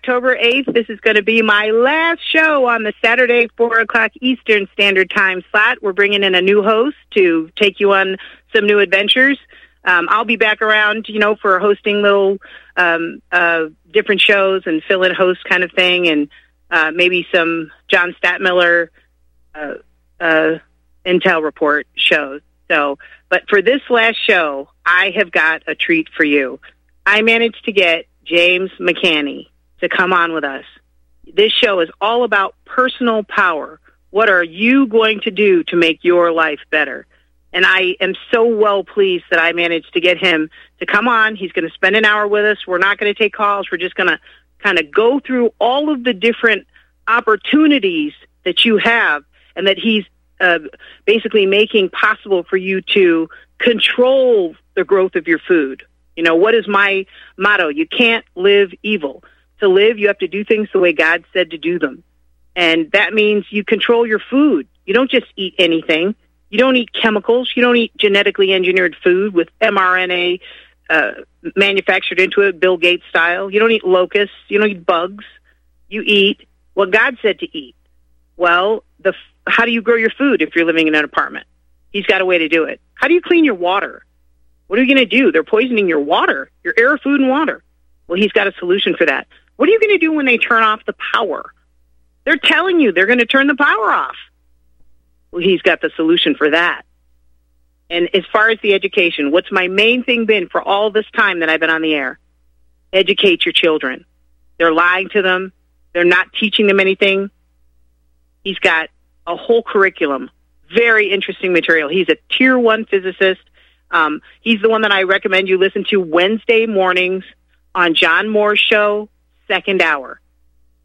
October 8th. This is going to be my last show on the Saturday, 4 o'clock Eastern Standard Time slot. We're bringing in a new host to take you on some new adventures. Um, I'll be back around, you know, for hosting little um, uh, different shows and fill in host kind of thing, and uh, maybe some John Stadtmiller uh, uh, Intel Report shows. So, but for this last show, I have got a treat for you. I managed to get James McCanney to come on with us. This show is all about personal power. What are you going to do to make your life better? And I am so well pleased that I managed to get him to come on. He's going to spend an hour with us. We're not going to take calls. We're just going to kind of go through all of the different opportunities that you have and that he's uh, basically making possible for you to control the growth of your food. You know, what is my motto? You can't live evil. To live, you have to do things the way God said to do them. And that means you control your food. You don't just eat anything. You don't eat chemicals. You don't eat genetically engineered food with mRNA uh, manufactured into it, Bill Gates style. You don't eat locusts. You don't eat bugs. You eat what God said to eat. Well, the how do you grow your food if you're living in an apartment? He's got a way to do it. How do you clean your water? What are you going to do? They're poisoning your water, your air, food, and water. Well, he's got a solution for that. What are you going to do when they turn off the power? They're telling you they're going to turn the power off. Well, he's got the solution for that. And as far as the education, what's my main thing been for all this time that I've been on the air? Educate your children. They're lying to them. They're not teaching them anything. He's got a whole curriculum. Very interesting material. He's a tier one physicist. Um, he's the one that I recommend you listen to Wednesday mornings on John Moore's show, second hour.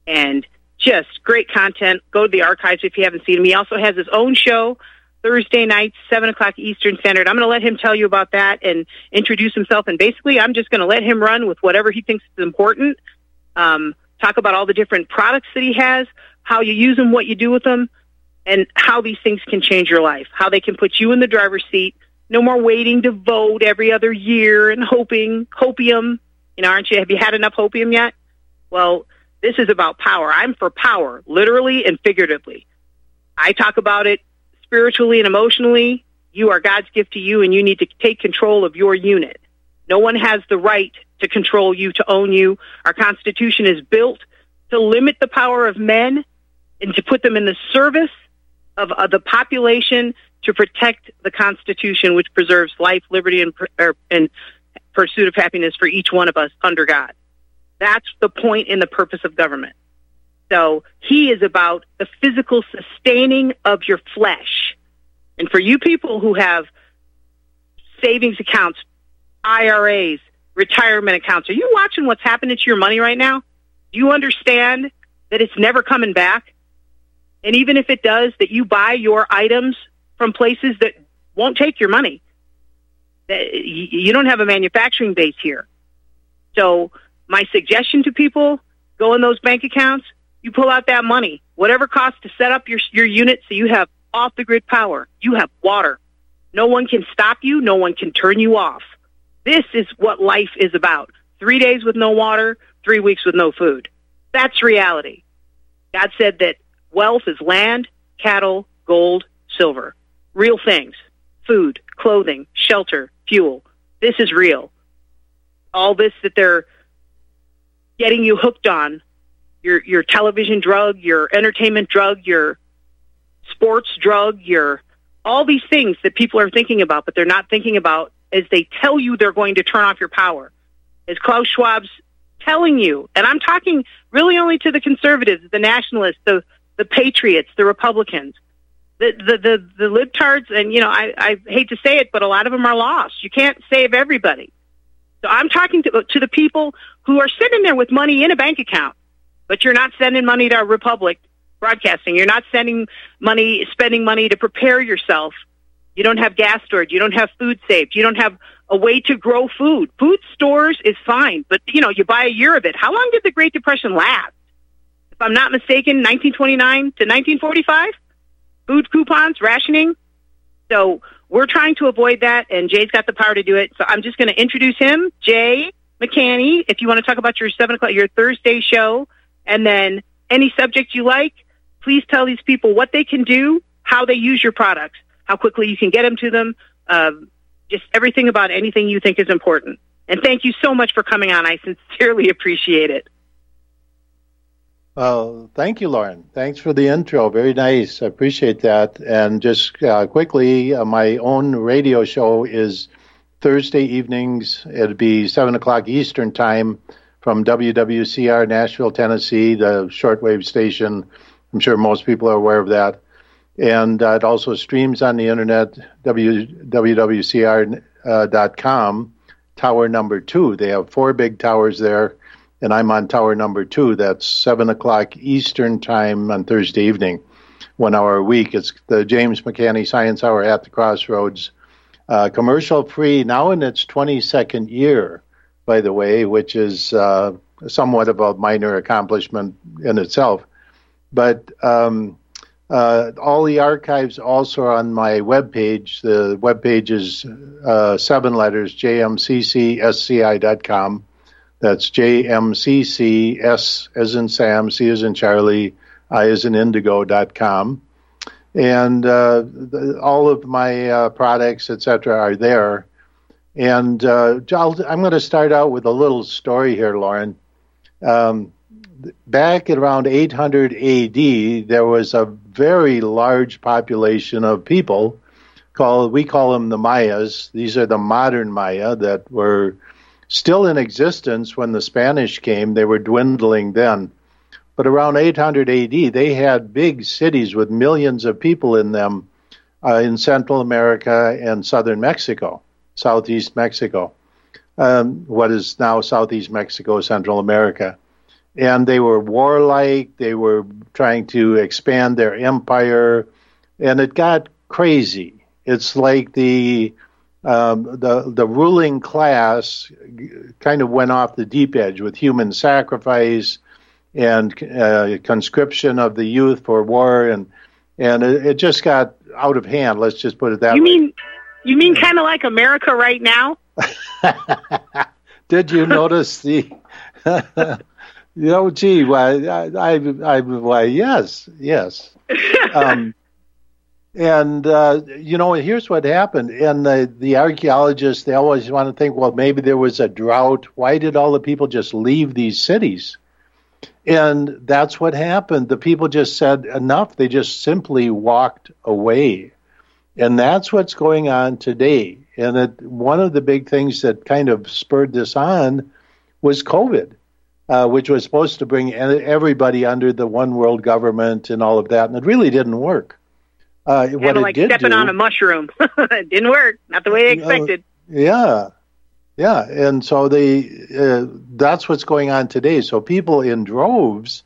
And just great content. Go to the archives if you haven't seen him. He also has his own show Thursday nights, 7 o'clock Eastern Standard. I'm going to let him tell you about that and introduce himself. And basically, I'm just going to let him run with whatever he thinks is important. Um, talk about all the different products that he has, how you use them, what you do with them, and how these things can change your life, how they can put you in the driver's seat. No more waiting to vote every other year and hoping, hopium. You know, aren't you? Have you had enough hopium yet? Well, this is about power. I'm for power, literally and figuratively. I talk about it spiritually and emotionally. You are God's gift to you, and you need to take control of your unit. No one has the right to control you, to own you. Our Constitution is built to limit the power of men and to put them in the service of, of the population to protect the Constitution, which preserves life, liberty, and, er, and pursuit of happiness for each one of us under God. That's the point and the purpose of government. So he is about the physical sustaining of your flesh. And for you people who have savings accounts, IRAs, retirement accounts, are you watching what's happening to your money right now? Do you understand that it's never coming back? And even if it does, that you buy your items from places that won't take your money. You don't have a manufacturing base here. So my suggestion to people, go in those bank accounts, you pull out that money, whatever costs to set up your, your unit so you have off the grid power. You have water. No one can stop you. No one can turn you off. This is what life is about. Three days with no water, three weeks with no food. That's reality. God said that Wealth is land, cattle, gold, silver. Real things. Food, clothing, shelter, fuel. This is real. All this that they're getting you hooked on, your your television drug, your entertainment drug, your sports drug, your all these things that people are thinking about, but they're not thinking about as they tell you they're going to turn off your power. As Klaus Schwab's telling you, and I'm talking really only to the conservatives, the nationalists, the the patriots, the Republicans, the the the, the libtards, and you know I, I hate to say it, but a lot of them are lost. You can't save everybody. So I'm talking to to the people who are sitting there with money in a bank account, but you're not sending money to our Republic Broadcasting. You're not sending money, spending money to prepare yourself. You don't have gas stored. You don't have food saved. You don't have a way to grow food. Food stores is fine, but you know you buy a year of it. How long did the Great Depression last? if I'm not mistaken, 1929 to 1945. Food coupons, rationing. So we're trying to avoid that, and Jay's got the power to do it. So I'm just going to introduce him. Jay, McCanney, if you want to talk about your seven o'clock, your Thursday show, and then any subject you like, please tell these people what they can do, how they use your products, how quickly you can get them to them, um, just everything about anything you think is important. And thank you so much for coming on. I sincerely appreciate it. Well, thank you, Lauren. Thanks for the intro. Very nice. I appreciate that. And just uh, quickly, uh, my own radio show is Thursday evenings. It'll be 7 o'clock Eastern Time from WWCR Nashville, Tennessee, the shortwave station. I'm sure most people are aware of that. And uh, it also streams on the internet, www.cr.com, tower number two. They have four big towers there and I'm on tower number two. That's seven o'clock Eastern time on Thursday evening, one hour a week. It's the James McCanney Science Hour at the Crossroads, uh, commercial free now in its 22nd year, by the way, which is uh, somewhat of a minor accomplishment in itself. But um, uh, all the archives also are on my webpage. The webpage is uh, seven letters, jmccsci.com. That's jmccs as in Sam, C as in Charlie, I as in Indigo.com. And uh, the, all of my uh, products, etc., are there. And uh, I'm going to start out with a little story here, Lauren. Um, back at around 800 AD, there was a very large population of people called, we call them the Mayas. These are the modern Maya that were still in existence when the Spanish came. They were dwindling then. But around 800 AD, they had big cities with millions of people in them uh, in Central America and southern Mexico, southeast Mexico, um, what is now southeast Mexico, Central America. And they were warlike, they were trying to expand their empire, and it got crazy. It's like the um, the the ruling class kind of went off the deep edge with human sacrifice and uh, conscription of the youth for war, and and it, it, just got out of hand. Let's just put it that you way. You mean you mean kind of like America right now? Did you notice the? you know, gee, why, I, I, I, why, yes, yes. Um, and uh, you know, here's what happened. And the the archaeologists they always want to think, well, maybe there was a drought. Why did all the people just leave these cities? And that's what happened. The people just said enough. They just simply walked away. And that's what's going on today. And it, one of the big things that kind of spurred this on was COVID, uh, which was supposed to bring everybody under the one world government and all of that. And it really didn't work. Uh, what like stepping do, on a mushroom. it didn't work. Not the way they expected. Uh, yeah, yeah, and so they uh, that's what's going on today. So people in droves.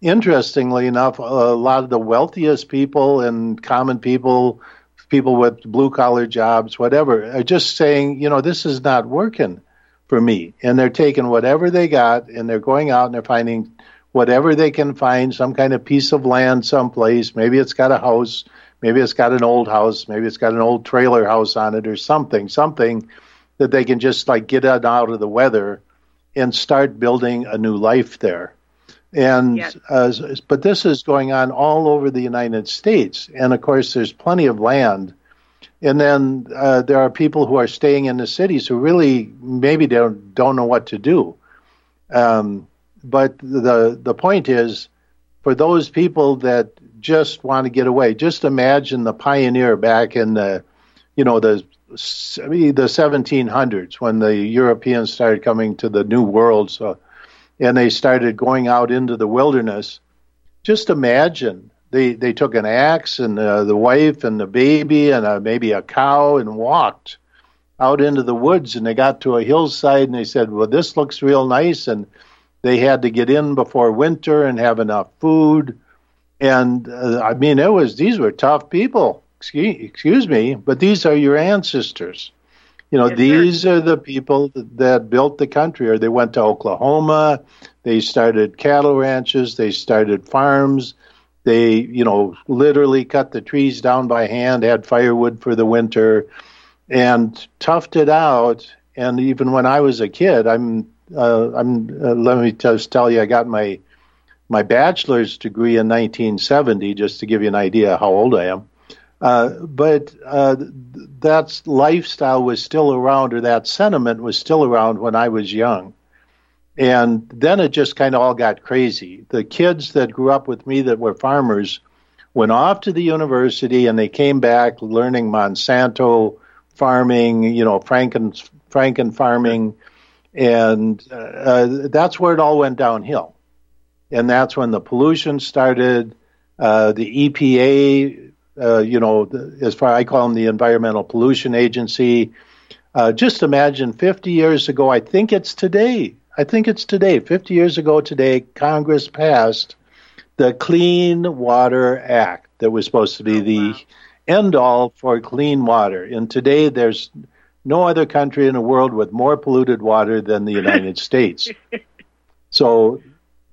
Interestingly enough, a lot of the wealthiest people and common people, people with blue collar jobs, whatever, are just saying, you know, this is not working for me. And they're taking whatever they got and they're going out and they're finding whatever they can find, some kind of piece of land someplace. Maybe it's got a house, Maybe it's got an old house. Maybe it's got an old trailer house on it or something, something that they can just like get out of the weather and start building a new life there. And yes. uh, but this is going on all over the United States, and of course, there's plenty of land. And then uh, there are people who are staying in the cities who really maybe don't don't know what to do. Um, but the the point is, for those people that just want to get away. Just imagine the pioneer back in the, you know, the the 1700s when the Europeans started coming to the New World, so, and they started going out into the wilderness. Just imagine they they took an axe and uh, the wife and the baby and uh, maybe a cow and walked out into the woods and they got to a hillside and they said, "Well, this looks real nice," and they had to get in before winter and have enough food and uh, I mean, it was these were tough people. Excuse, excuse me, but these are your ancestors. You know, yes, these sir. are the people that, built the country. Or they went to Oklahoma. They started cattle ranches. They started farms. They, you know, literally cut the trees down by hand, had firewood for the winter, and toughed it out and even when I was a kid, I'm uh, I'm uh, let me just tell you, I got my my bachelor's degree in 1970, just to give you an idea how old I am. Uh, but uh, that lifestyle was still around, or that sentiment was still around when I was young. And then it just kind of all got crazy. The kids that grew up with me that were farmers went off to the university and they came back learning Monsanto farming, you know, Franken, Franken farming. And uh, that's where it all went downhill. And that's when the pollution started. Uh, the EPA, uh, you know, the, as far I call them the Environmental Pollution Agency. Uh, just imagine 50 years ago, I think it's today, I think it's today, 50 years ago today, Congress passed the Clean Water Act that was supposed to be oh, the wow. end all for clean water. And today there's no other country in the world with more polluted water than the United States. So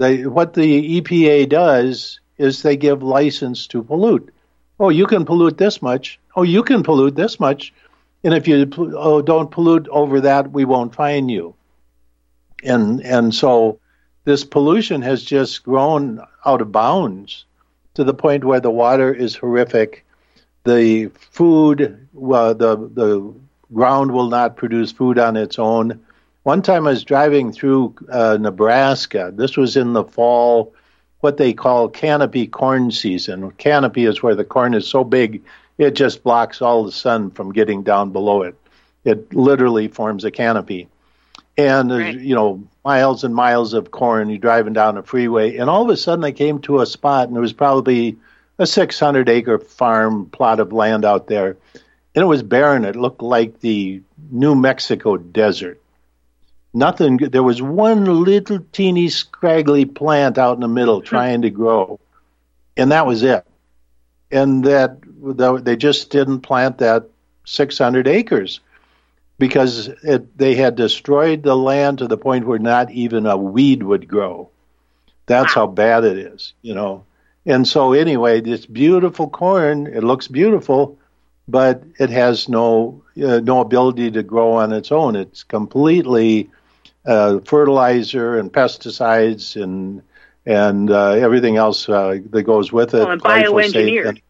they, what the EPA does is they give license to pollute. Oh, you can pollute this much. Oh, you can pollute this much. And if you oh, don't pollute over that, we won't fine you and and so this pollution has just grown out of bounds to the point where the water is horrific. The food, well, the the ground will not produce food on its own. One time I was driving through uh, Nebraska. This was in the fall, what they call canopy corn season. Canopy is where the corn is so big it just blocks all the sun from getting down below it. It literally forms a canopy and right. you know miles and miles of corn. You're driving down a freeway, and all of a sudden I came to a spot, and there was probably a 600 acre farm plot of land out there, and it was barren. It looked like the New Mexico desert. Nothing. There was one little teeny scraggly plant out in the middle trying to grow, and that was it. And that they just didn't plant that 600 acres because it, they had destroyed the land to the point where not even a weed would grow. That's how bad it is, you know. And so, anyway, this beautiful corn, it looks beautiful, but it has no uh, no ability to grow on its own. It's completely uh, fertilizer and pesticides and and uh, everything else uh, that goes with it. Well, and bioengineered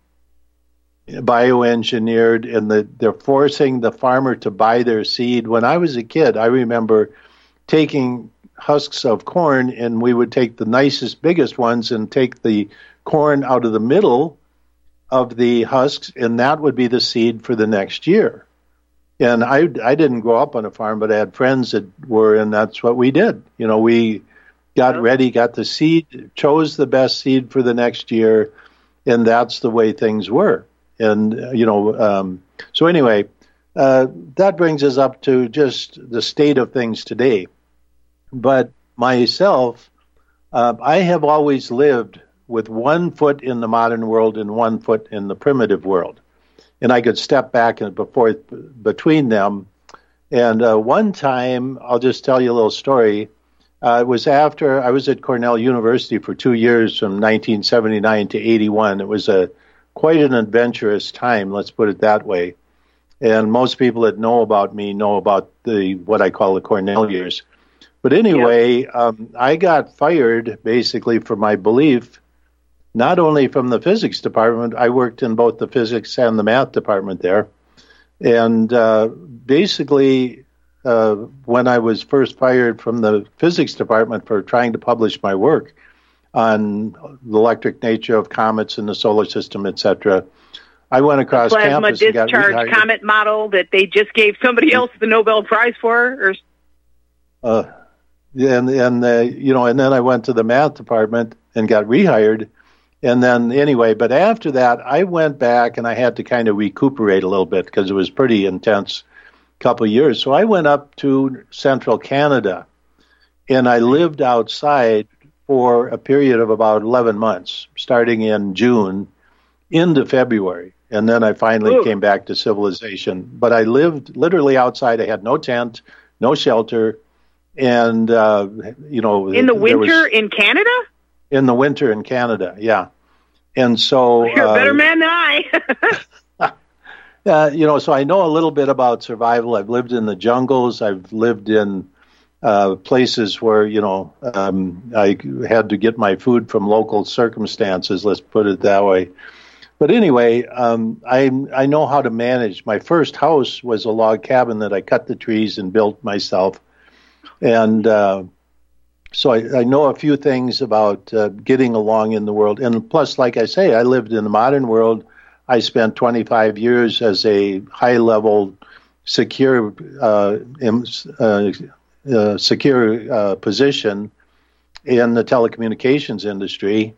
bioengineered and the, they're forcing the farmer to buy their seed. When I was a kid, I remember taking husks of corn and we would take the nicest, biggest ones and take the corn out of the middle of the husks, and that would be the seed for the next year. And I, I didn't grow up on a farm, but I had friends that were, and that's what we did. You know, we got ready, got the seed, chose the best seed for the next year, and that's the way things were and you know, um, so anyway, uh, that brings us up to just the state of things today. But myself, uh, I have always lived with one foot in the modern world and one foot in the primitive world, and I could step back and before between them. And uh, one time, I'll just tell you a little story. Uh, it was after I was at Cornell University for two years from 1979 to 81. It was a quite an adventurous time, let's put it that way. And most people that know about me know about the what I call the Cornell years. But anyway, um, I got fired basically for my belief, not only from the physics department. I worked in both the physics and the math department there, and uh, basically, uh, when I was first fired from the physics department for trying to publish my work, on the electric nature of comets in the solar system, etc. I went across plasma discharge comet model that they just gave somebody else the Nobel Prize for, or uh, and and uh, you know, and then I went to the math department and got rehired, and then anyway, but after that, I went back and I had to kind of recuperate a little bit because it was pretty intense couple of years. So I went up to central Canada, and I lived outside for a period of about 11 months, starting in June into February. And then I finally Ooh. came back to civilization. But I lived literally outside. I had no tent, no shelter. And, uh, you know. In the winter was, in Canada? In the winter in Canada, yeah. And so. You're a better uh, man than I. Uh, you know, so I know a little bit about survival. I've lived in the jungles. I've lived in uh, places where you know um, I had to get my food from local circumstances. Let's put it that way. But anyway, um, I I know how to manage. My first house was a log cabin that I cut the trees and built myself, and uh, so I, I, know a few things about uh, getting along in the world. And plus, like I say, I lived in the modern world. I spent 25 years as a high level secure uh, uh, uh, secure uh, position in the telecommunications industry.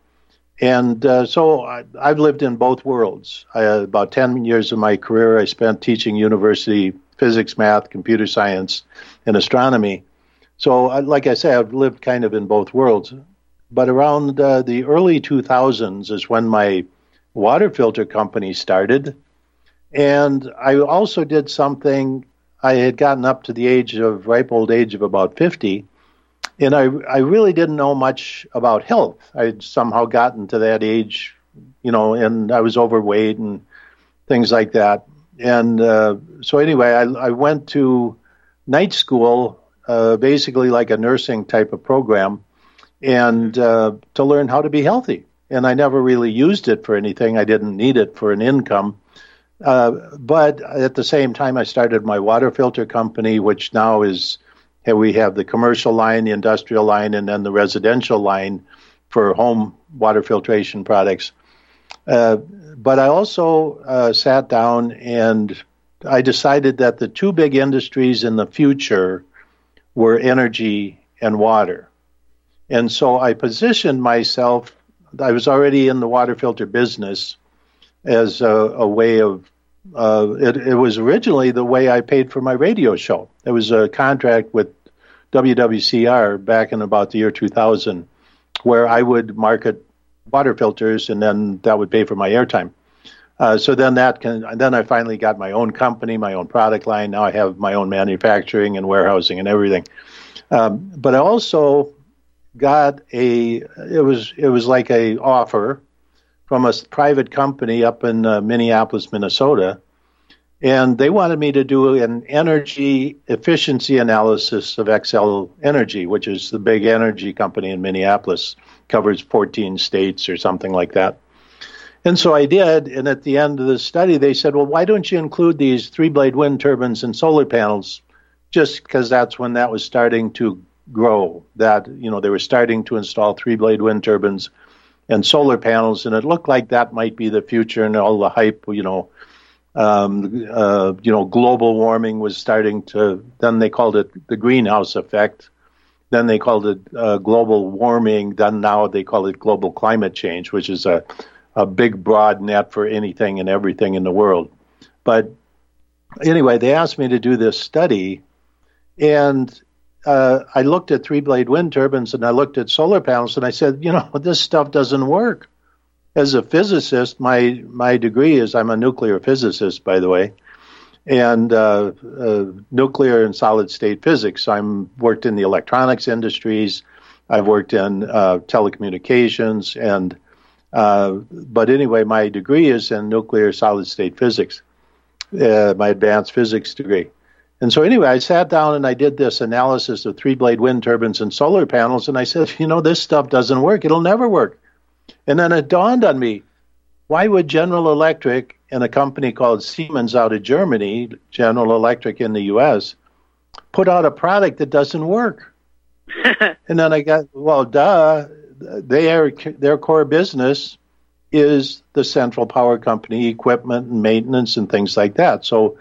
And uh, so I, have lived in both worlds. I, about 10 years of my career, I spent teaching university physics, math, computer science, and astronomy. So, like I say, I've lived kind of in both worlds. But around uh, the early 2000s is when my water filter company started. And I also did something I had gotten up to the age of ripe old age of about 50, and I, I really didn't know much about health. I'd somehow gotten to that age, you know, and I was overweight and things like that. And uh, so, anyway, I, I went to night school, uh, basically like a nursing type of program, and uh, to learn how to be healthy. And I never really used it for anything. I didn't need it for an income. Uh, but at the same time, I started my water filter company, which now is we have the commercial line, the industrial line, and then the residential line for home water filtration products. Uh, but I also uh, sat down and I decided that the two big industries in the future were energy and water. And so I positioned myself, I was already in the water filter business as a, a way of uh, it, it, was originally the way I paid for my radio show. It was a contract with WWCR back in about the year 2000, where I would market water filters, and then that would pay for my airtime. Uh, so then that can, then I finally got my own company, my own product line. Now I have my own manufacturing and warehousing and everything. Um, but I also got a, it was it was like a offer from a private company up in uh, Minneapolis, Minnesota, and they wanted me to do an energy efficiency analysis of Xcel Energy, which is the big energy company in Minneapolis, covers 14 states or something like that. And so I did, and at the end of the study, they said, "Well, why don't you include these three-blade wind turbines and solar panels?" Just because that's when that was starting to grow. That you know they were starting to install three-blade wind turbines and solar panels, and it looked like that might be the future. And all the hype, you know, um, uh, you know, global warming was starting to. Then they called it the greenhouse effect. Then they called it uh, global warming. Then now they call it global climate change, which is a a big broad net for anything and everything in the world. But anyway, they asked me to do this study, and uh, I looked at three blade wind turbines and I looked at solar panels and I said, you know, this stuff doesn't work. As a physicist, my my degree is I'm a nuclear physicist, by the way, and uh, uh, nuclear and solid state physics. I'm worked in the electronics industries. I've worked in uh, telecommunications, and uh, but anyway, my degree is in nuclear solid state physics, uh, my advanced physics degree. And so, anyway, I sat down and I did this analysis of three blade wind turbines and solar panels. And I said, you know, this stuff doesn't work. It'll never work. And then it dawned on me why would General Electric and a company called Siemens out of Germany, General Electric in the US, put out a product that doesn't work? and then I got, well, duh, they are, their core business is the central power company equipment and maintenance and things like that. So,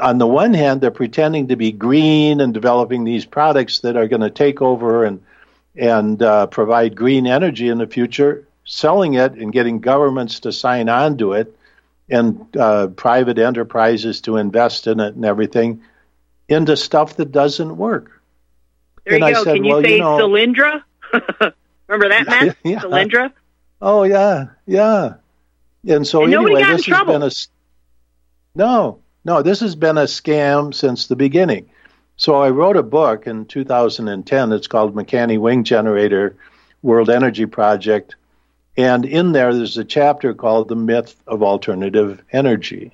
on the one hand, they're pretending to be green and developing these products that are going to take over and and uh, provide green energy in the future, selling it and getting governments to sign on to it, and uh, private enterprises to invest in it and everything, into stuff that doesn't work. There and you I go. Said, Can you well, say you know, Solyndra? Remember that, Matt? Yeah. Solyndra? Oh yeah, yeah. And so and anyway, this has been a no, no, this has been a scam since the beginning. So I wrote a book in 2010. It's called McCanney Wing Generator World Energy Project. And in there, there's a chapter called The Myth of Alternative Energy.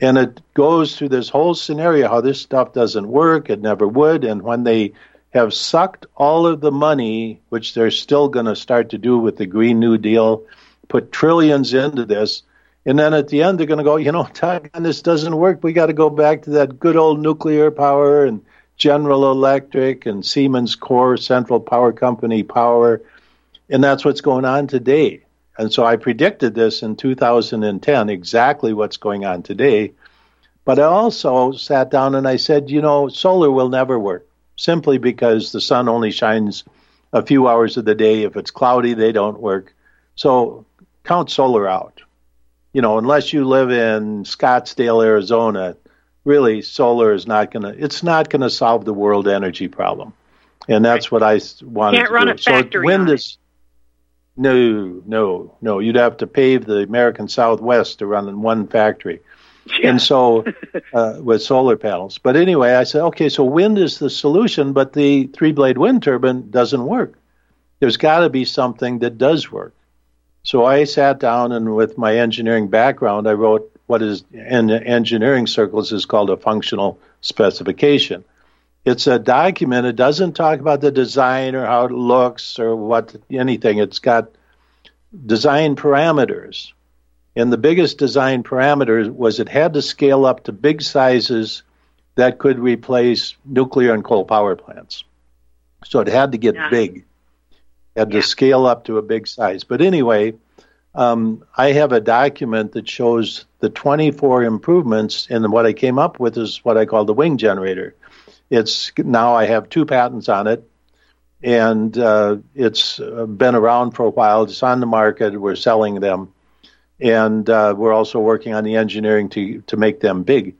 And it goes through this whole scenario how this stuff doesn't work, it never would. And when they have sucked all of the money, which they're still going to start to do with the Green New Deal, put trillions into this, and then at the end they're going to go, you know, this doesn't work. We got to go back to that good old nuclear power and General Electric and Siemens Core Central Power Company power. And that's what's going on today. And so I predicted this in 2010, exactly what's going on today. But I also sat down and I said, you know, solar will never work simply because the sun only shines a few hours of the day. If it's cloudy, they don't work. So count solar out. You know, unless you live in Scottsdale, Arizona, really solar is not going to it's not going to solve the world energy problem. And that's what I wanted Can't to run do. A factory so wind is no, no, no. You'd have to pave the American Southwest to run in one factory. Yeah. And so, uh, with solar panels. But anyway, I said, okay, so wind is the solution, but the three blade wind turbine doesn't work. There's got to be something that does work. So I sat down and, with my engineering background, I wrote what is in engineering circles is called a functional specification. It's a document. It doesn't talk about the design or how it looks or what anything. It's got design parameters. And the biggest design parameter was it had to scale up to big sizes that could replace nuclear and coal power plants. So it had to get yeah. big. Had yeah. to scale up to a big size. But anyway, um, I have a document that shows the 24 improvements, and what I came up with is what I call the wing generator. It's now I have two patents on it, and uh, it's uh, been around for a while. It's on the market. We're selling them, and uh, we're also working on the engineering to to make them big.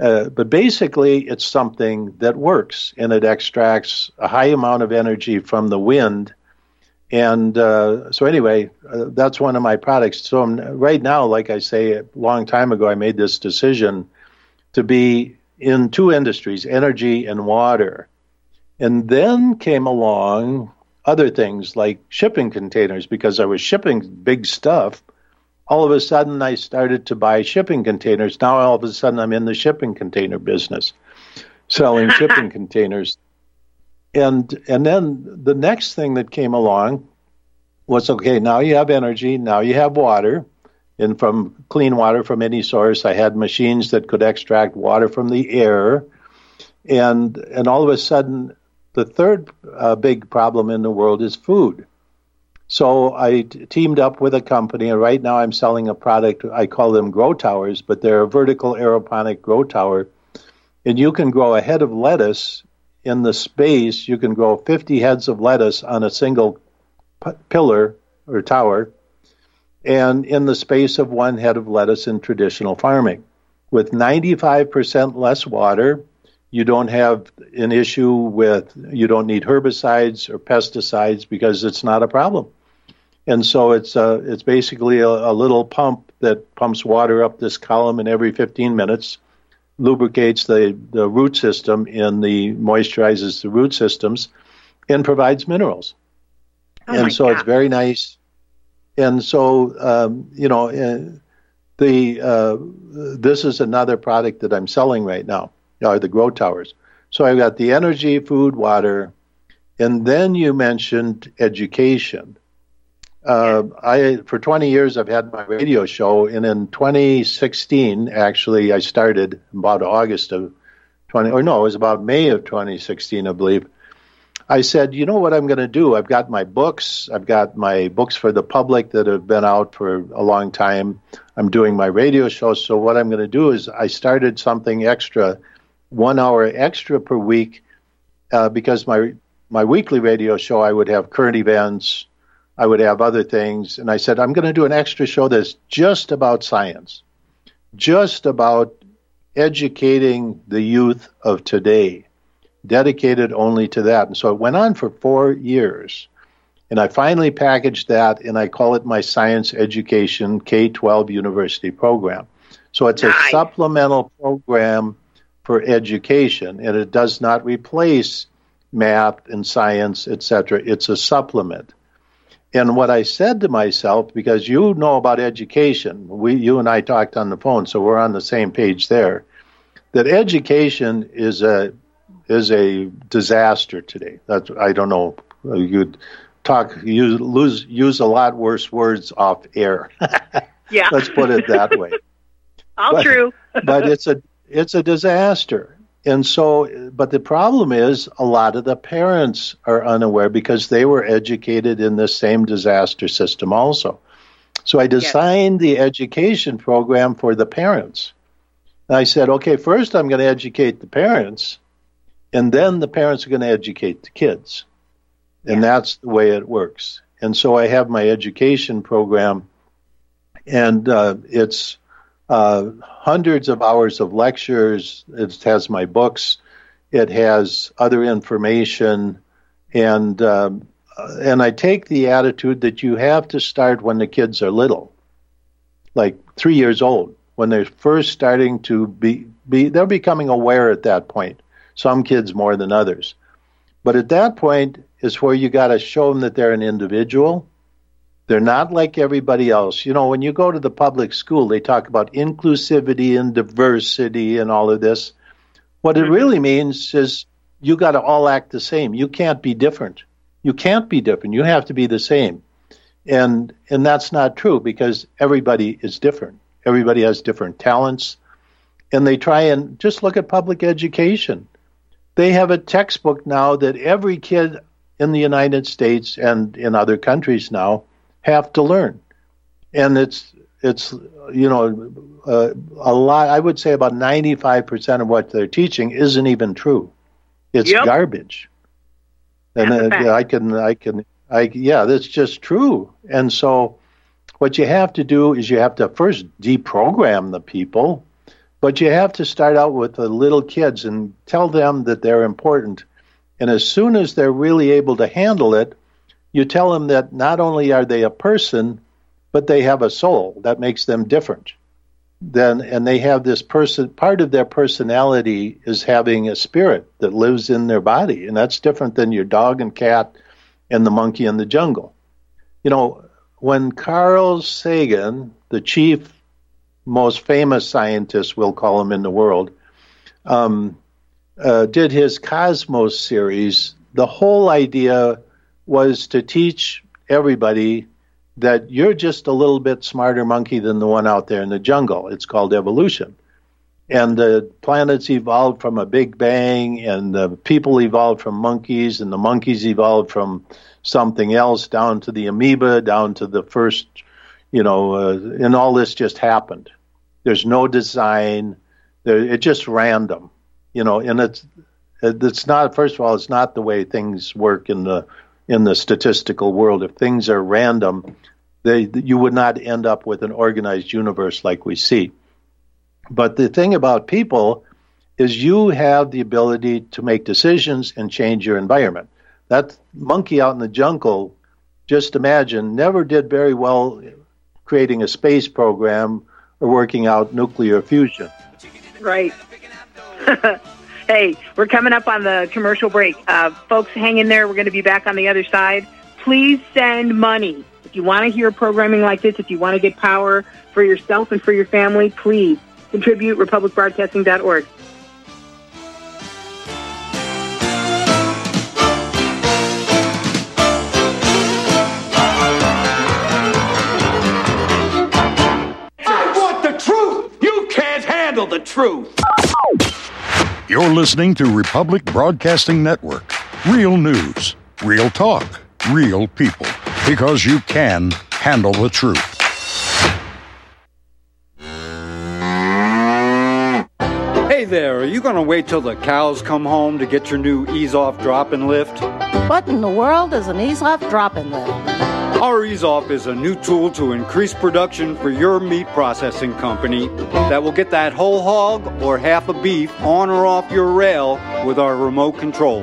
Uh, but basically, it's something that works, and it extracts a high amount of energy from the wind. And uh, so, anyway, uh, that's one of my products. So, I'm, right now, like I say, a long time ago, I made this decision to be in two industries, energy and water. And then came along other things like shipping containers because I was shipping big stuff. All of a sudden, I started to buy shipping containers. Now, all of a sudden, I'm in the shipping container business, selling shipping containers. And and then the next thing that came along was okay. Now you have energy. Now you have water and from clean water from any source. I had machines that could extract water from the air, and and all of a sudden, the third uh, big problem in the world is food. So I t- teamed up with a company, and right now I'm selling a product. I call them grow towers, but they're a vertical aeroponic grow tower, and you can grow a head of lettuce in the space. You can grow 50 heads of lettuce on a single p- pillar or tower and in the space of one head of lettuce in traditional farming. With 95% less water, you don't have an issue with, you don't need herbicides or pesticides because it's not a problem. And so it's, uh, it's basically a, a little pump that pumps water up this column, and every 15 minutes lubricates the, the root system and the moisturizes the root systems and provides minerals. Oh and so God. it's very nice and so um, you know uh, the uh, this is another product that I'm selling right now are the grow towers. So I've got the energy, food, water, and then you mentioned education. Uh, I for 20 years I've had my radio show, and in 2016, actually, I started about August of 20, or no, it was about May of 2016, I believe. I said, you know what I'm going to do? I've got my books. I've got my books for the public that have been out for a long time. I'm doing my radio show. So what I'm going to do is I started something extra, one hour extra per week, uh, because my my weekly radio show I would have current events, I would have other things, and I said I'm going to do an extra show that's just about science, just about educating the youth of today dedicated only to that. And so it went on for four years. And I finally packaged that and I call it my Science Education K 12 University Program. So it's nice. a supplemental program for education and it does not replace math and science, etc. It's a supplement. And what I said to myself, because you know about education, we, you and I talked on the phone, so we're on the same page there, that education is a is a disaster today. That's I don't know. You talk you lose use a lot worse words off air. yeah, let's put it that way. All but, true. but it's a it's a disaster. And so, but the problem is a lot of the parents are unaware because they were educated in the same disaster system also. So I designed yes. the education program for the parents. And I said, okay, first I'm going to educate the parents, and then the parents are going to educate the kids. And that's the way it works. And so I have my education program, and uh, it's uh, hundreds of hours of lectures. It has my books. It has other information, and um, and I take the attitude that you have to start when the kids are little, like three years old, when they're first starting to be be they're becoming aware at that point. Some kids more than others, but at that point is where you got to show them that they're an individual they're not like everybody else. You know, when you go to the public school, they talk about inclusivity and diversity and all of this. What it mm-hmm. really means is you got to all act the same. You can't be different. You can't be different. You have to be the same. And and that's not true because everybody is different. Everybody has different talents. And they try and just look at public education. They have a textbook now that every kid in the United States and in other countries now have to learn, and it's it's you know uh, a lot. I would say about ninety five percent of what they're teaching isn't even true. It's yep. garbage, and uh, I can I can I yeah that's just true. And so, what you have to do is you have to first deprogram the people, but you have to start out with the little kids and tell them that they're important. And as soon as they're really able to handle it, you tell them that not only are they a person, but they have a soul that makes them different. Then, and they have this person. Part of their personality is having a spirit that lives in their body, and that's different than your dog and cat and the monkey in the jungle. You know, when Carl Sagan, the chief, most famous scientist, we'll call him in the world, um, uh, did his Cosmos series, the whole idea was to teach everybody that you're just a little bit smarter monkey than the one out there in the jungle. It's called evolution. And the planets evolved from a big bang, and the people evolved from monkeys, and the monkeys evolved from something else down to the amoeba, down to the first, you know, uh, and all this just happened. There's no design. There, it's just random, you know, and it's it's not. First of all, it's not the way things work in the in the statistical world. If things are random, they, you would not end up with an organized universe like we see. But the thing about people is you have the ability to make decisions and change your environment. That monkey out in the jungle, just imagine, never did very well creating a space program or working out nuclear fusion. Right. Hey, we're coming up on the commercial break. Uh, folks, hang in there. We're going to be back on the other side. Please send money. If you want to hear programming like this, if you want to get power for yourself and for your family, please contribute republicbroadcasting.org. I want the truth. You can't handle the truth. You're listening to Republic Broadcasting Network. Real news, real talk, real people. Because you can handle the truth. Hey there, are you going to wait till the cows come home to get your new ease off drop and lift? What in the world is an ease off drop and lift? Our EaseOff is a new tool to increase production for your meat processing company that will get that whole hog or half a beef on or off your rail with our remote control.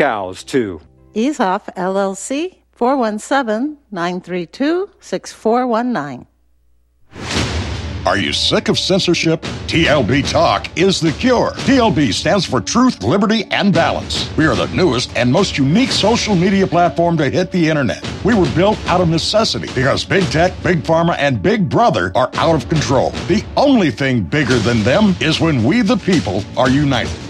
Cows, too. Ease Off LLC 417 932 6419. Are you sick of censorship? TLB Talk is the cure. TLB stands for Truth, Liberty, and Balance. We are the newest and most unique social media platform to hit the internet. We were built out of necessity because big tech, big pharma, and big brother are out of control. The only thing bigger than them is when we, the people, are united.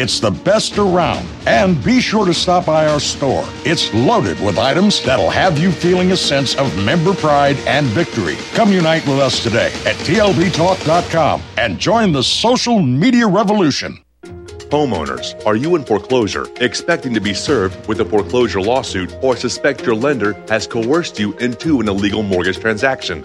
It's the best around. And be sure to stop by our store. It's loaded with items that'll have you feeling a sense of member pride and victory. Come unite with us today at TLBTalk.com and join the social media revolution. Homeowners, are you in foreclosure, expecting to be served with a foreclosure lawsuit, or suspect your lender has coerced you into an illegal mortgage transaction?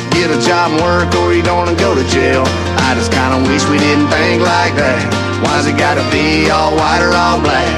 Get a job and work or you're gonna go to jail. I just kinda wish we didn't think like that. Why's it gotta be all white or all black?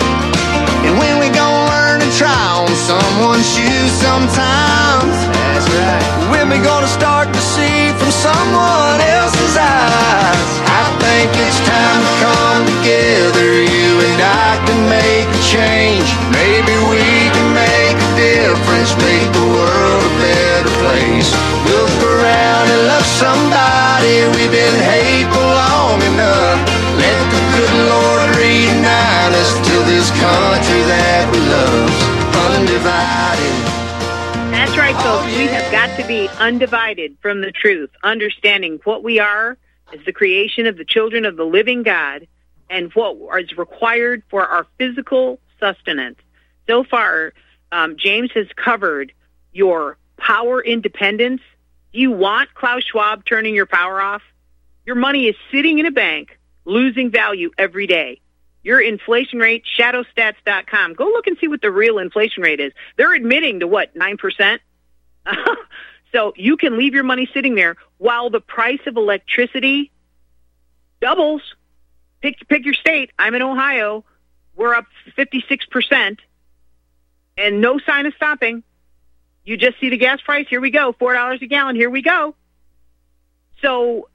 And when we gonna learn to try on someone's shoes sometimes? That's right. When we gonna start to see from someone else's eyes? I think it's time to come together. You and I can make a change. Maybe we can make a difference, make the world a better Look around and love somebody. We've been hateful long enough. Let the good Lord reunite us to this country that we love. Undivided. That's right, folks. We have got to be undivided from the truth, understanding what we are as the creation of the children of the living God and what is required for our physical sustenance. So far, um, James has covered your power independence. Do you want Klaus Schwab turning your power off? Your money is sitting in a bank, losing value every day. Your inflation rate, shadowstats.com. Go look and see what the real inflation rate is. They're admitting to what, 9%? so you can leave your money sitting there while the price of electricity doubles. Pick, pick your state. I'm in Ohio. We're up 56% and no sign of stopping. You just see the gas price. Here we go. $4 a gallon. Here we go. So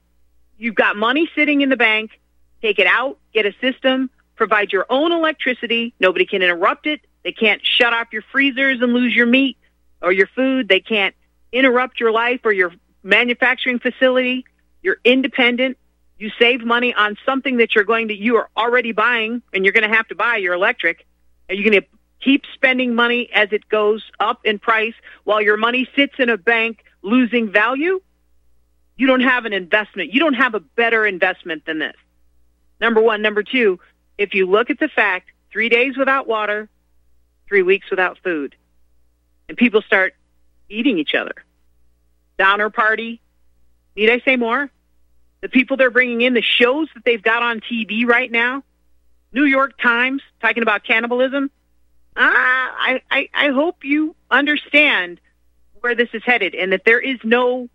you've got money sitting in the bank. Take it out, get a system, provide your own electricity. Nobody can interrupt it. They can't shut off your freezers and lose your meat or your food. They can't interrupt your life or your manufacturing facility. You're independent. You save money on something that you're going to, you are already buying and you're going to have to buy your electric. Are you going to keep spending money as it goes up in price while your money sits in a bank losing value? You don't have an investment. You don't have a better investment than this. Number one. Number two, if you look at the fact, three days without water, three weeks without food, and people start eating each other. Donner party. Need I say more? The people they're bringing in, the shows that they've got on TV right now, New York Times talking about cannibalism. Ah, I, I, I hope you understand where this is headed and that there is no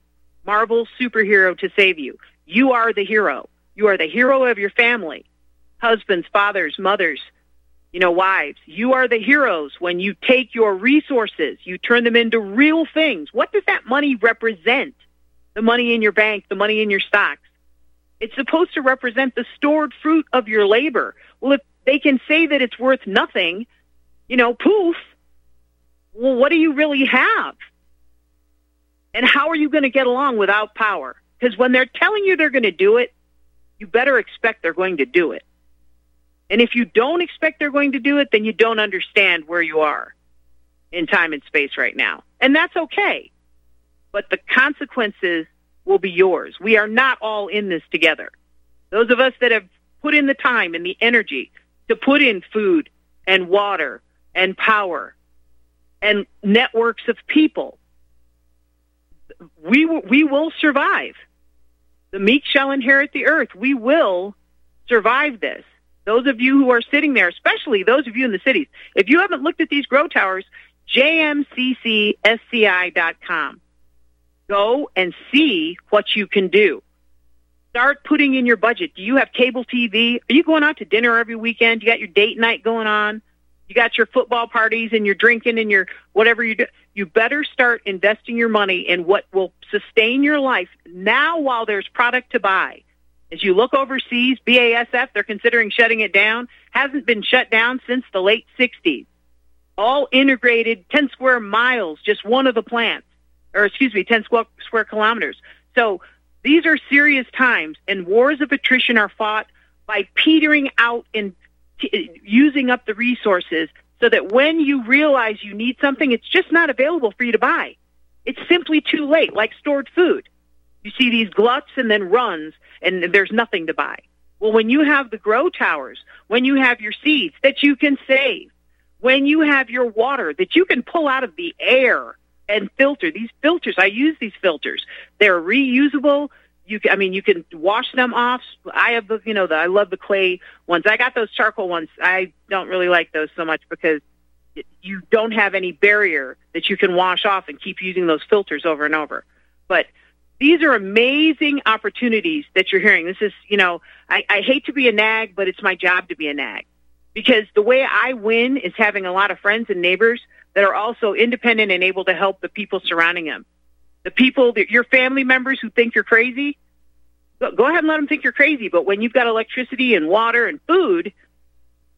Marvel superhero to save you. You are the hero. You are the hero of your family. Husbands, fathers, mothers, you know, wives. You are the heroes when you take your resources, you turn them into real things. What does that money represent? The money in your bank, the money in your stocks. It's supposed to represent the stored fruit of your labor. Well, if they can say that it's worth nothing, you know, poof, well, what do you really have? And how are you going to get along without power? Because when they're telling you they're going to do it, you better expect they're going to do it. And if you don't expect they're going to do it, then you don't understand where you are in time and space right now. And that's okay. But the consequences will be yours. We are not all in this together. Those of us that have put in the time and the energy to put in food and water and power and networks of people, we, we will survive. The meek shall inherit the earth. We will survive this. Those of you who are sitting there, especially those of you in the cities, if you haven't looked at these grow towers, jmccsci.com. Go and see what you can do. Start putting in your budget. Do you have cable TV? Are you going out to dinner every weekend? You got your date night going on? You got your football parties and you're drinking and your whatever you do. You better start investing your money in what will sustain your life now while there's product to buy. As you look overseas, BASF, they're considering shutting it down, hasn't been shut down since the late 60s. All integrated 10 square miles, just one of the plants, or excuse me, 10 square, kilometers. So these are serious times, and wars of attrition are fought by petering out and using up the resources so that when you realize you need something, it's just not available for you to buy. It's simply too late, like stored food. You see these gluts and then runs, and there's nothing to buy. Well, when you have the grow towers, when you have your seeds that you can save, when you have your water that you can pull out of the air and filter, these filters, I use these filters. They're reusable. You, I mean, you can wash them off. I have the, you know, the, I love the clay ones. I got those charcoal ones. I don't really like those so much because you don't have any barrier that you can wash off and keep using those filters over and over. But these are amazing opportunities that you're hearing. This is, you know, I, I hate to be a nag, but it's my job to be a nag because the way I win is having a lot of friends and neighbors that are also independent and able to help the people surrounding them. The people, that, your family members who think you're crazy, go, go ahead and let them think you're crazy. But when you've got electricity and water and food,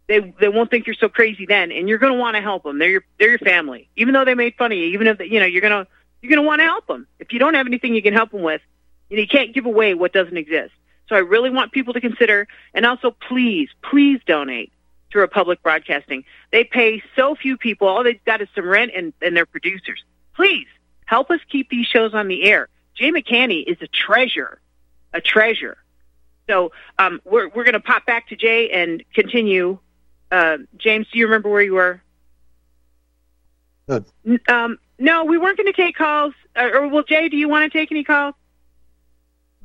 they they won't think you're so crazy then, and you're going to want to help them. They're your they're your family, even though they made fun of you. Even if you know you're going to you're to want to help them. If you don't have anything you can help them with, you, know, you can't give away what doesn't exist. So I really want people to consider, and also please, please donate to Republic Broadcasting. They pay so few people. All they've got is some rent and, and their producers. Please help us keep these shows on the air. Jay McCanney is a treasure, a treasure. So um, we're we're going to pop back to Jay and continue. Uh, James, do you remember where you were? Good. Um, no, we weren't going to take calls. Uh, or well, Jay, do you want to take any calls?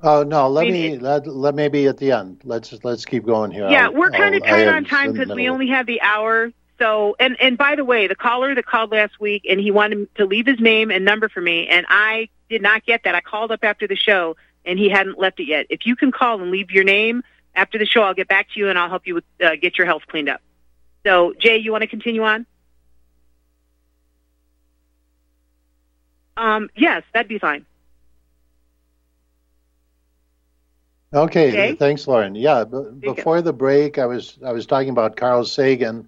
Oh no, let me let, let maybe at the end. Let's let's keep going here. yeah, I'll- we're kind of tight on time because we only have the hour. So, and and by the way, the caller that called last week and he wanted to leave his name and number for me, and I did not get that. I called up after the show and he hadn't left it yet. If you can call and leave your name after the show, I'll get back to you and I'll help you with, uh, get your health cleaned up. So, Jay, you want to continue on? Um, yes, that'd be fine. Okay, thanks, Lauren. Yeah, b- before the break, I was I was talking about Carl Sagan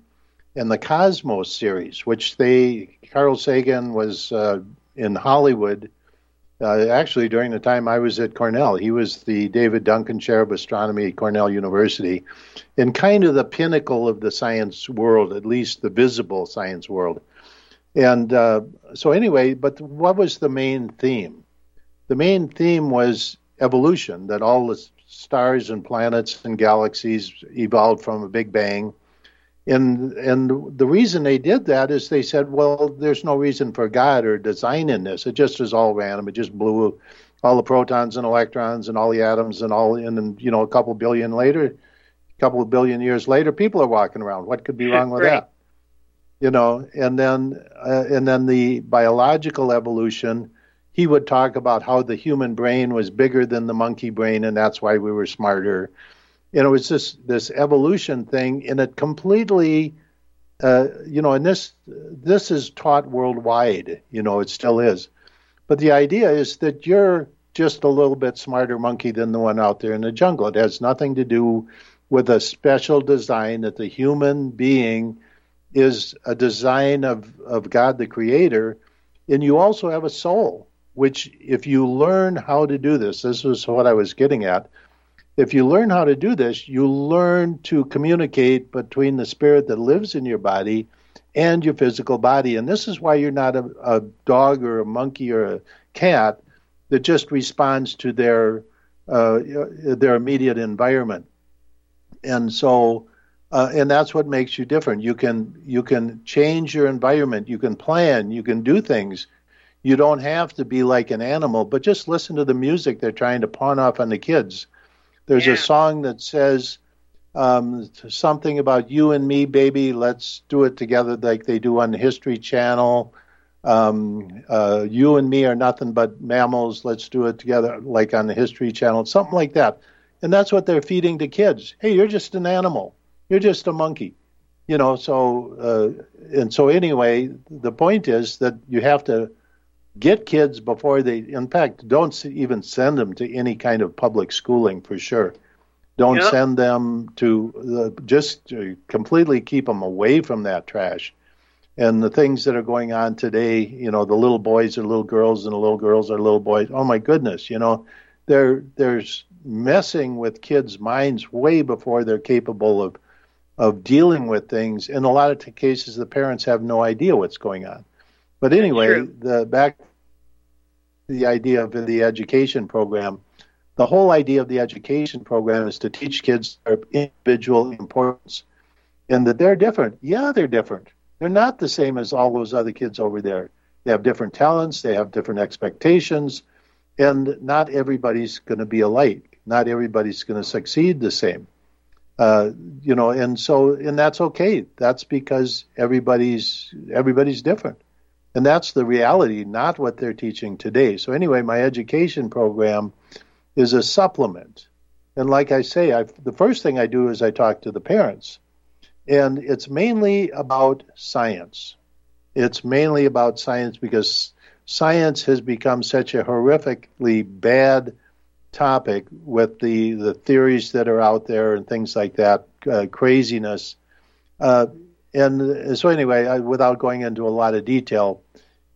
and the Cosmos series, which they Carl Sagan was uh, in Hollywood. Uh, actually, during the time I was at Cornell, he was the David Duncan Chair of Astronomy at Cornell University, and kind of the pinnacle of the science world, at least the visible science world. And uh, so, anyway, but what was the main theme? The main theme was evolution, that all the stars and planets and galaxies evolved from a big bang. And and the reason they did that is they said, well, there's no reason for God or design in this. It just is all random. It just blew all the protons and electrons and all the atoms and all in and you know a couple billion later, a couple of billion years later, people are walking around. What could be wrong with Right. that? You know, and then uh, and then the biological evolution he would talk about how the human brain was bigger than the monkey brain, and that's why we were smarter. And it was this this evolution thing, and it completely, uh, you know, and this this is taught worldwide. You know, it still is. But the idea is that you're just a little bit smarter monkey than the one out there in the jungle. It has nothing to do with a special design that the human being is a design of, of God the Creator. And you also have a soul, which, if you learn how to do this, this is what I was getting at. If you learn how to do this, you learn to communicate between the spirit that lives in your body and your physical body. And this is why you're not a, a dog or a monkey or a cat that just responds to their uh, their immediate environment. And so, uh, and that's what makes you different. You can you can change your environment. You can plan. You can do things. You don't have to be like an animal, but just listen to the music they're trying to pawn off on the kids. There's yeah. a song that says um, something about you and me, baby. Let's do it together, like they do on the History Channel. Um, uh, you and me are nothing but mammals. Let's do it together, like on the History Channel, something like that. And that's what they're feeding to kids. Hey, you're just an animal. You're just a monkey. You know. So uh, and so anyway, the point is that you have to get kids before they. In fact, don't even send them to any kind of public schooling for sure. Don't yep. send them to uh, just completely keep them away from that trash and the things that are going on today, you know, the little boys are little girls and the little girls are little boys. Oh my goodness, you know, they're there's messing with kids' minds way before they're capable of of dealing with things. In a lot of cases, the parents have no idea what's going on. But anyway, the back the idea of the education program. The whole idea of the education program is to teach kids their individual importance and that they're different. Yeah, they're different they're not the same as all those other kids over there. They have different talents, they have different expectations, and not everybody's going to be alike. Not everybody's going to succeed the same. Uh, you know, and so and that's okay. That's because everybody's everybody's different, and that's the reality, not what they're teaching today. So anyway, my education program is a supplement, and like I say, I've, the first thing I do is I talk to the parents and it's mainly about science. It's mainly about science because science has become such a horrifically bad topic with the, the theories that are out there and things like that, uh, craziness. Uh, and so, anyway, I, without going into a lot of detail,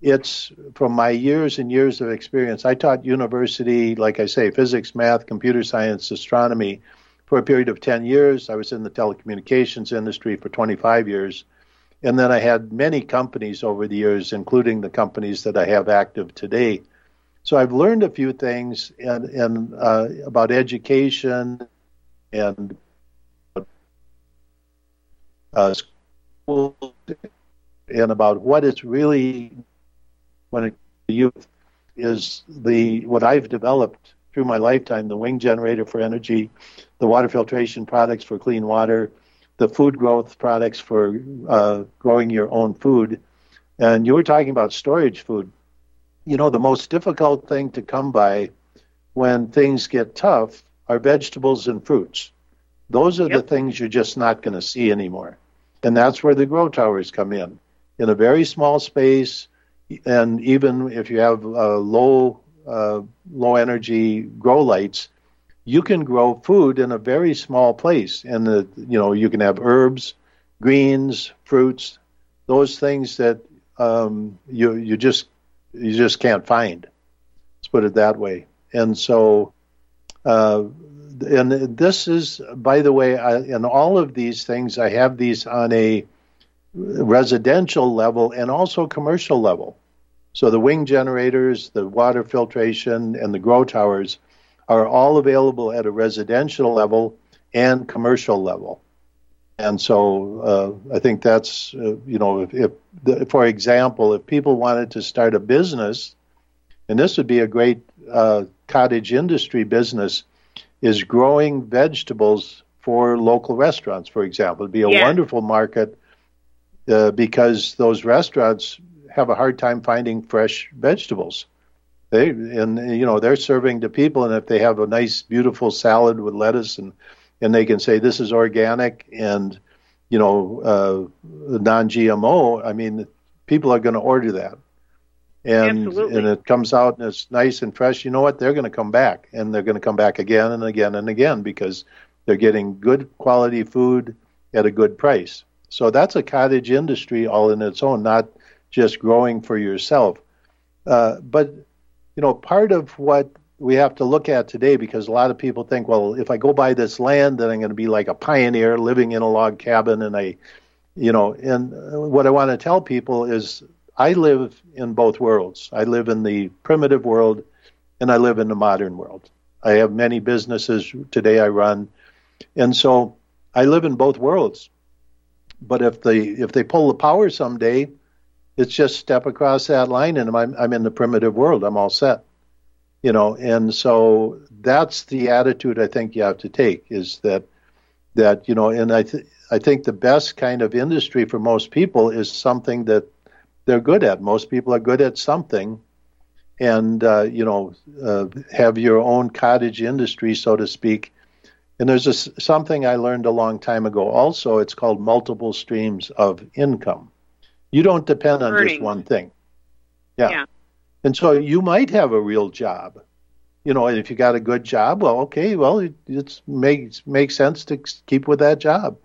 it's from my years and years of experience. I taught university, like I say, physics, math, computer science, astronomy for a period of 10 years. I was in the telecommunications industry for 25 years. And then I had many companies over the years, including the companies that I have active today. So I've learned a few things and, and uh, about education and uh, school and about what it's really when it youth is the what I've developed through my lifetime the wing generator for energy the water filtration products for clean water, the food growth products for uh, growing your own food. And you were talking about storage food. You know, the most difficult thing to come by when things get tough are vegetables and fruits. Those are yep. the things you're just not going to see anymore. And that's where the grow towers come in. In a very small space, and even if you have uh, low uh, low energy grow lights, you can grow food in a very small place, and the you know you can have herbs, greens, fruits, those things that um, you you just you just can't find. Let's put it that way. And so, uh, and this is, by the way, I, in all of these things, I have these on a residential level and also commercial level. So the wing generators, the water filtration, and the grow towers are all available at a residential level and commercial level. And so uh, I think that's, uh, you know, if, if the, for example, if people wanted to start a business, and this would be a great uh, cottage industry business, is growing vegetables for local restaurants, for example. It'd be a yeah. wonderful market uh, because those restaurants have a hard time finding fresh vegetables They and you know they're serving to people, and if they have a nice, beautiful salad with lettuce, and and they can say this is organic and you know uh, non-GMO, I mean, people are going to order that, and Absolutely. and it comes out and it's nice and fresh. You know what? They're going to come back, and they're going to come back again and again and again because they're getting good quality food at a good price. So that's a cottage industry all in its own, not just growing for yourself. Uh, but you know, part of what we have to look at today, because a lot of people think, well, if I go buy this land, then I'm going to be like a pioneer living in a log cabin, and I, you know, and what I want to tell people is, I live in both worlds. I live in the primitive world, and I live in the modern world. I have many businesses today I run, and so I live in both worlds. But if they if they pull the power someday, it's just step across that line and I'm I'm in the primitive world. I'm all set. You know, and so that's the attitude I think you have to take is that that you know, and I th- I think the best kind of industry for most people is something that they're good at. Most people are good at something, and uh, you know, uh, have your own cottage industry, so to speak. And there's a, something I learned a long time ago. Also, it's called multiple streams of income. You don't depend on Earning. just one thing. Yeah. Yeah. And so you might have a real job. You know, and if you got a good job, well, okay, well, it it's makes makes sense to keep with that job.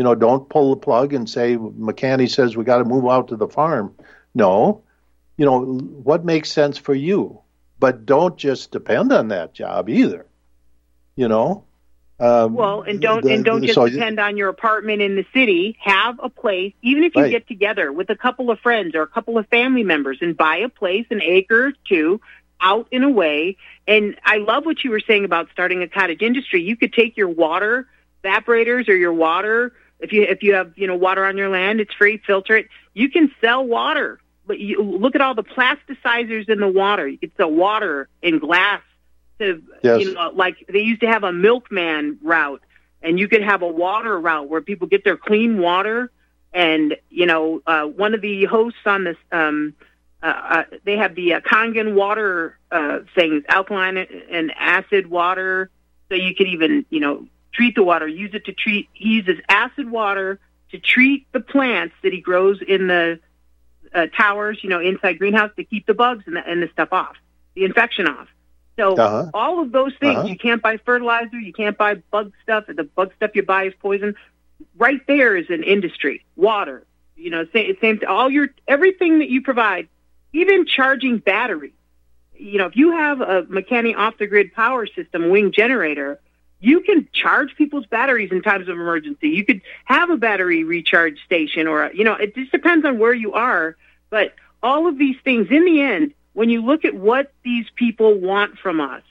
You know, don't pull the plug and say McCanney says we got to move out to the farm. No, you know what makes sense for you, but don't just depend on that job either. You know. Um, Well, and don't the- and don't just so- depend on your apartment in the city. Have a place, even if you Right. get together with a couple of friends or a couple of family members, and buy a place, an acre or two, out in a way. And I love what you were saying about starting a cottage industry. You could take your water evaporators or your water. If you if you have you know water on your land, it's free. Filter it. You can sell water, but you look at all the plasticizers in the water. You could sell water in glass to Yes. you know like they used to have a milkman route and you could have a water route where people get their clean water and you know uh, one of the hosts on this um, uh, uh, they have the uh, Kangen water uh, things alkaline and acid water so you could even you know treat the water use it to treat he uses acid water to treat the plants that he grows in the uh, towers you know inside greenhouse to keep the bugs and the, and the stuff off the infection off so Uh-huh. all of those things, Uh-huh. you can't buy fertilizer, you can't buy bug stuff. The bug stuff you buy is poison. Right there is an industry. Water, you know, same, same. All your everything that you provide, even charging batteries. You know, if you have a McCanney off the grid power system wing generator, you can charge people's batteries in times of emergency. You could have a battery recharge station, or you know, it just depends on where you are. But all of these things, in the end, when you look at what these people want from us,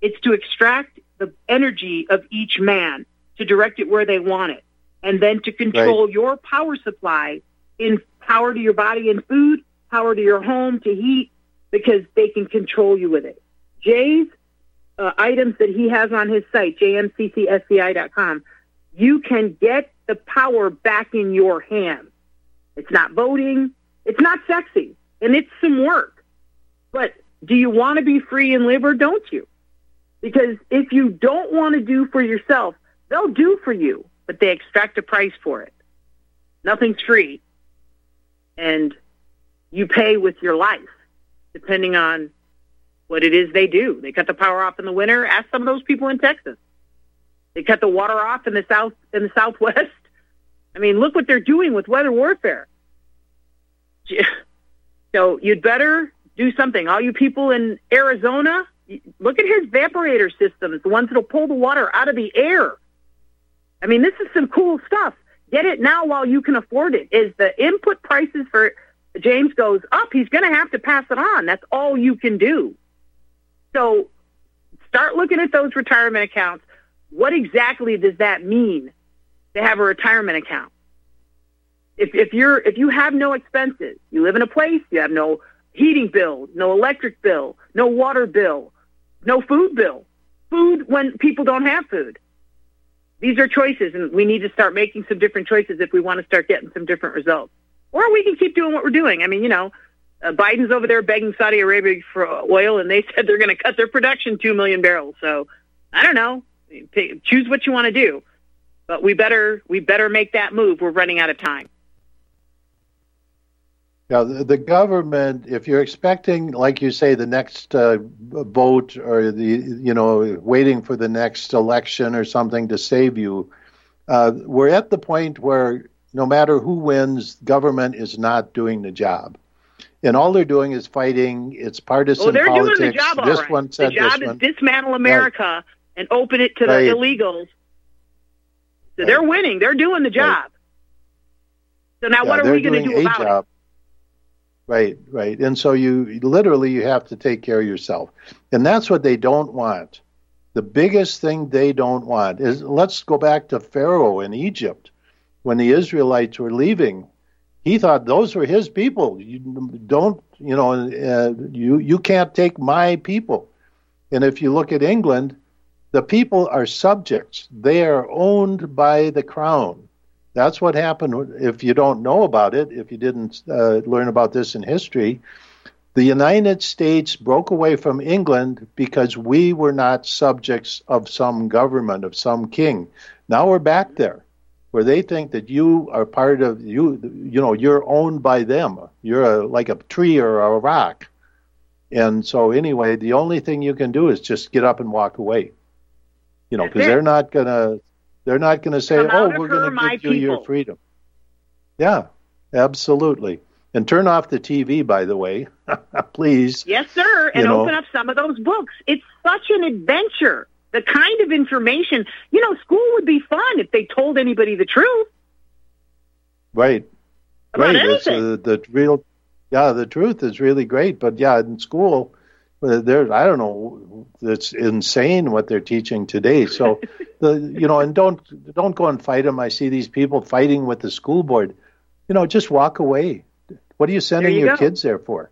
it's to extract the energy of each man to direct it where they want it, and then to control your power supply in power to your body and food, power to your home to heat, because they can control you with it. Jay's uh, items that he has on his site, jmccsci.com, you can get the power back in your hands. It's not voting. It's not sexy. And it's some work. But do you want to be free and live or don't you? Because if you don't want to do for yourself, they'll do for you, but they extract a price for it. Nothing's free. And you pay with your life, depending on what it is they do. They cut the power off in the winter. Ask some of those people in Texas. They cut the water off in the south in the southwest. I mean, look what they're doing with weather warfare. So you'd better do something. All you people in Arizona, look at his evaporator systems, the ones that'll pull the water out of the air. I mean, this is some cool stuff. Get it now while you can afford it. As the input prices for James goes up, he's going to have to pass it on. That's all you can do. So start looking at those retirement accounts. What exactly does that mean to have a retirement account? If, if you're if you have no expenses, you live in a place, you have no heating bill, no electric bill, no water bill, no food bill, food when people don't have food. These are choices, and we need to start making some different choices if we want to start getting some different results. Or we can keep doing what we're doing. I mean, you know, uh, Biden's over there begging Saudi Arabia for oil, and they said they're going to cut their production two million barrels. So I don't know. Pick, choose what you want to do, but we better we better make that move. We're running out of time. Yeah, the, the government, if you're expecting, like you say, the next uh, vote or the, you know, waiting for the next election or something to save you, uh, we're at the point where no matter who wins, government is not doing the job. And all they're doing is fighting. It's partisan well, they're politics. doing the job this right. one said the job this is dismantle America Right. and open it to Right. the illegals. So they're winning. They're doing the job. So now, Yeah, what are we going to do a about job. Right, right. And so you literally you have to take care of yourself. And that's what they don't want. The biggest thing they don't want is let's go back to Pharaoh in Egypt when the Israelites were leaving. He thought those were his people. You don't, you know, uh, you you can't take my people. And if you look at England, the people are subjects. They are owned by the crown. That's what happened. If you don't know about it, if you didn't uh, learn about this in history, the United States broke away from England because we were not subjects of some government, of some king. Now we're back there, where they think that you are part of you. You know, you're owned by them. You're a, like a tree or a rock. And so, anyway, the only thing you can do is just get up and walk away. You know, because they're not gonna they're not gonna say, "Oh, we're her, gonna give you your freedom." Yeah, absolutely. And turn off the TV, by the way, please. Yes, sir. And You know. open up some of those books. It's such an adventure. The kind of information, you know, school would be fun if they told anybody the truth. Right. About right. It's, anything. uh, the real, yeah, the truth is really great. But yeah, in school, uh, there, I don't know, it's insane what they're teaching today. So, the you know, and don't don't go and fight them. I see these people fighting with the school board. You know, just walk away. What are you sending you your go. kids there for?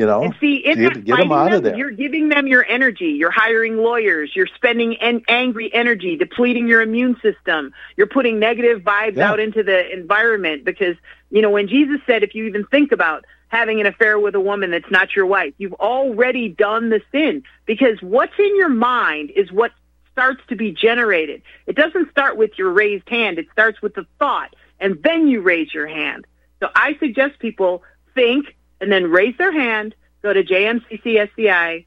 You know, And see, in get, get them out them, of there. you're giving them your energy. You're hiring lawyers. You're spending en- angry energy, depleting your immune system. You're putting negative vibes Yeah. out into the environment because, you know, when Jesus said, if you even think about having an affair with a woman that's not your wife, you've already done the sin because what's in your mind is what starts to be generated. It doesn't start with your raised hand. It starts with the thought and then you raise your hand. So I suggest people think and then raise their hand, go to jmccsci.com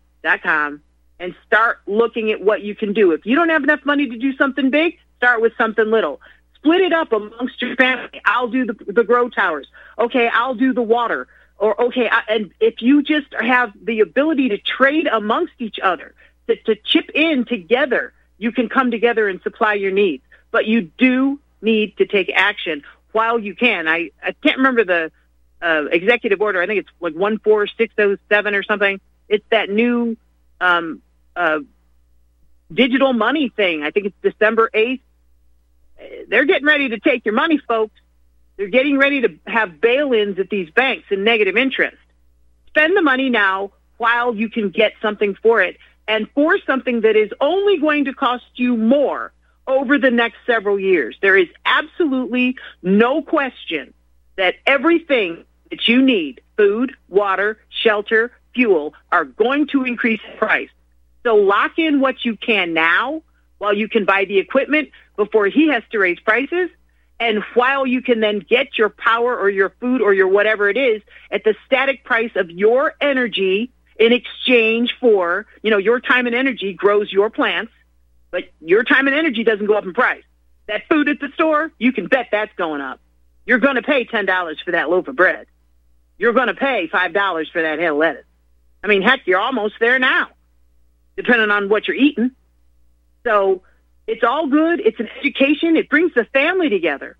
and start looking at what you can do. If you don't have enough money to do something big, start with something little. Split it up amongst your family. I'll do the, the grow towers. Okay, I'll do the water. Or okay, I, and if you just have the ability to trade amongst each other, to, to chip in together, you can come together and supply your needs. But you do need to take action while you can. I, I can't remember the uh, executive order. I think it's like 14607 or something. It's that new um, uh, digital money thing. I think it's December 8th. Uh, They're getting ready to take your money, folks. They're getting ready to have bail-ins at these banks and negative interest. Spend the money now while you can get something for it and for something that is only going to cost you more over the next several years. There is absolutely no question that everything that you need, food, water, shelter, fuel, are going to increase in price. So lock in what you can now while you can buy the equipment before he has to raise prices. And while you can then get your power or your food or your whatever it is at the static price of your energy in exchange for, you know, your time and energy grows your plants, but your time and energy doesn't go up in price. That food at the store, you can bet that's going up. You're going to pay $10 for that loaf of bread. You're going to pay $5 for that head of lettuce. I mean, heck, you're almost there now, depending on what you're eating. So it's all good. It's an education. It brings the family together.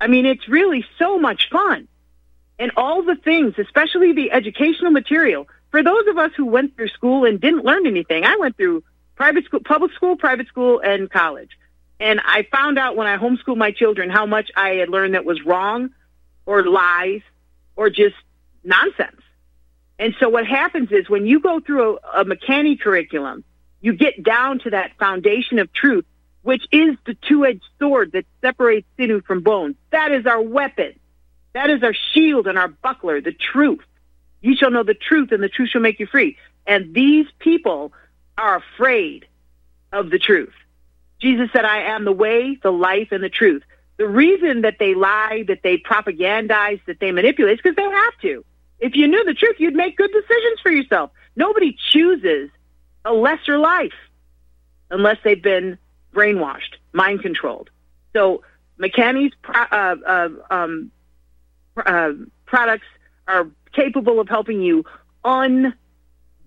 I mean, it's really so much fun. And all the things, especially the educational material, for those of us who went through school and didn't learn anything, I went through private school, public school, private school, and college. And I found out when I homeschooled my children how much I had learned that was wrong or lies or just nonsense. And so what happens is when you go through a, a mechanic curriculum, you get down to that foundation of truth, which is the two-edged sword that separates sinew from bone. That is our weapon. That is our shield and our buckler, the truth. You shall know the truth, and the truth shall make you free. And these people are afraid of the truth. Jesus said, I am the way, the life, and the truth. The reason that they lie, that they propagandize, that they manipulate is because they have to. If you knew the truth, you'd make good decisions for yourself. Nobody chooses a lesser life unless they've been brainwashed, mind controlled. So McCanney's pro- uh, uh, um, uh, products are capable of helping you undo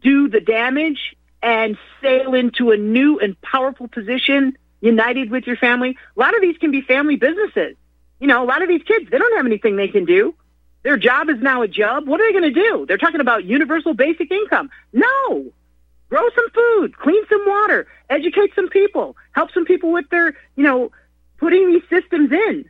the damage and sail into a new and powerful position united with your family. A lot of these can be family businesses. You know, a lot of these kids, they don't have anything they can do. Their job is now a job. What are they going to do? They're talking about universal basic income. No. Grow some food, clean some water, educate some people, help some people with their, you know, putting these systems in.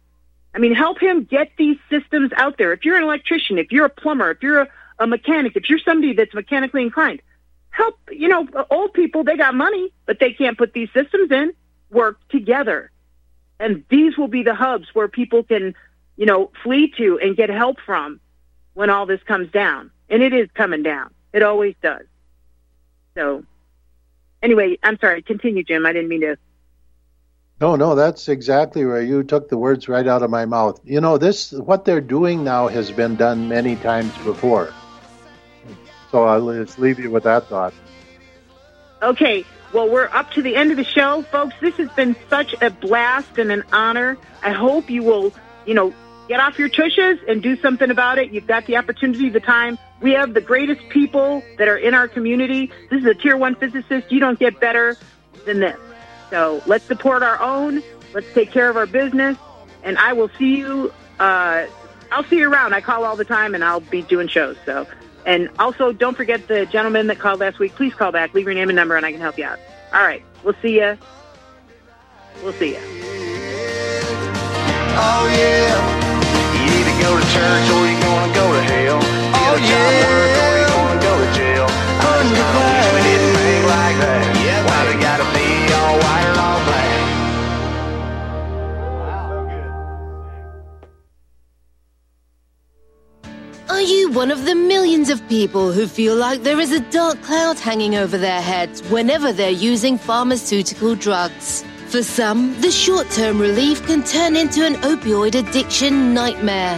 I mean, help him get these systems out there. If you're an electrician, if you're a plumber, if you're a, a mechanic, if you're somebody that's mechanically inclined, help, you know, uh, old people, they got money, but they can't put these systems in. Work together. And these will be the hubs where people can, you know, flee to and get help from when all this comes down. And it is coming down. It always does. So, anyway, I'm sorry. Continue, Jim. I didn't mean to. No, no, that's exactly where You took the words right out of my mouth. You know, this what they're doing now has been done many times before. So I'll just leave you with that thought. Okay. Well, we're up to the end of the show, folks. This has been such a blast and an honor. I hope you will, you know, get off your tushes and do something about it. You've got the opportunity, the time. We have the greatest people that are in our community. This is a tier one physicist. You don't get better than this. So let's support our own. Let's take care of our business. And I will see you. Uh, I'll see you around. I call all the time, and I'll be doing shows. So and also, don't forget the gentleman that called last week. Please call back, leave your name and number, and I can help you out. All right. We'll see you. We'll see you. Oh, yeah. You either go to church or you're going to go to hell. Get oh, a job yeah. work or you're going to go to jail. I just wish we didn't think like that. Yeah, Why they got to be all white or all black? Are you one of the millions of people who feel like there is a dark cloud hanging over their heads whenever they're using pharmaceutical drugs? For some, the short term relief can turn into an opioid addiction nightmare.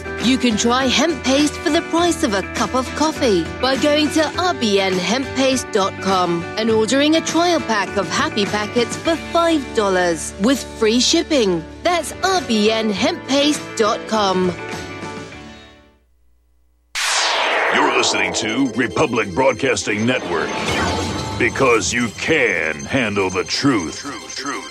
You can try hemp paste for the price of a cup of coffee by going to rbnhemppaste.com and ordering a trial pack of happy packets for $5 with free shipping. That's rbnhemppaste.com. You're listening to Republic Broadcasting Network because you can handle the truth. Truth, truth.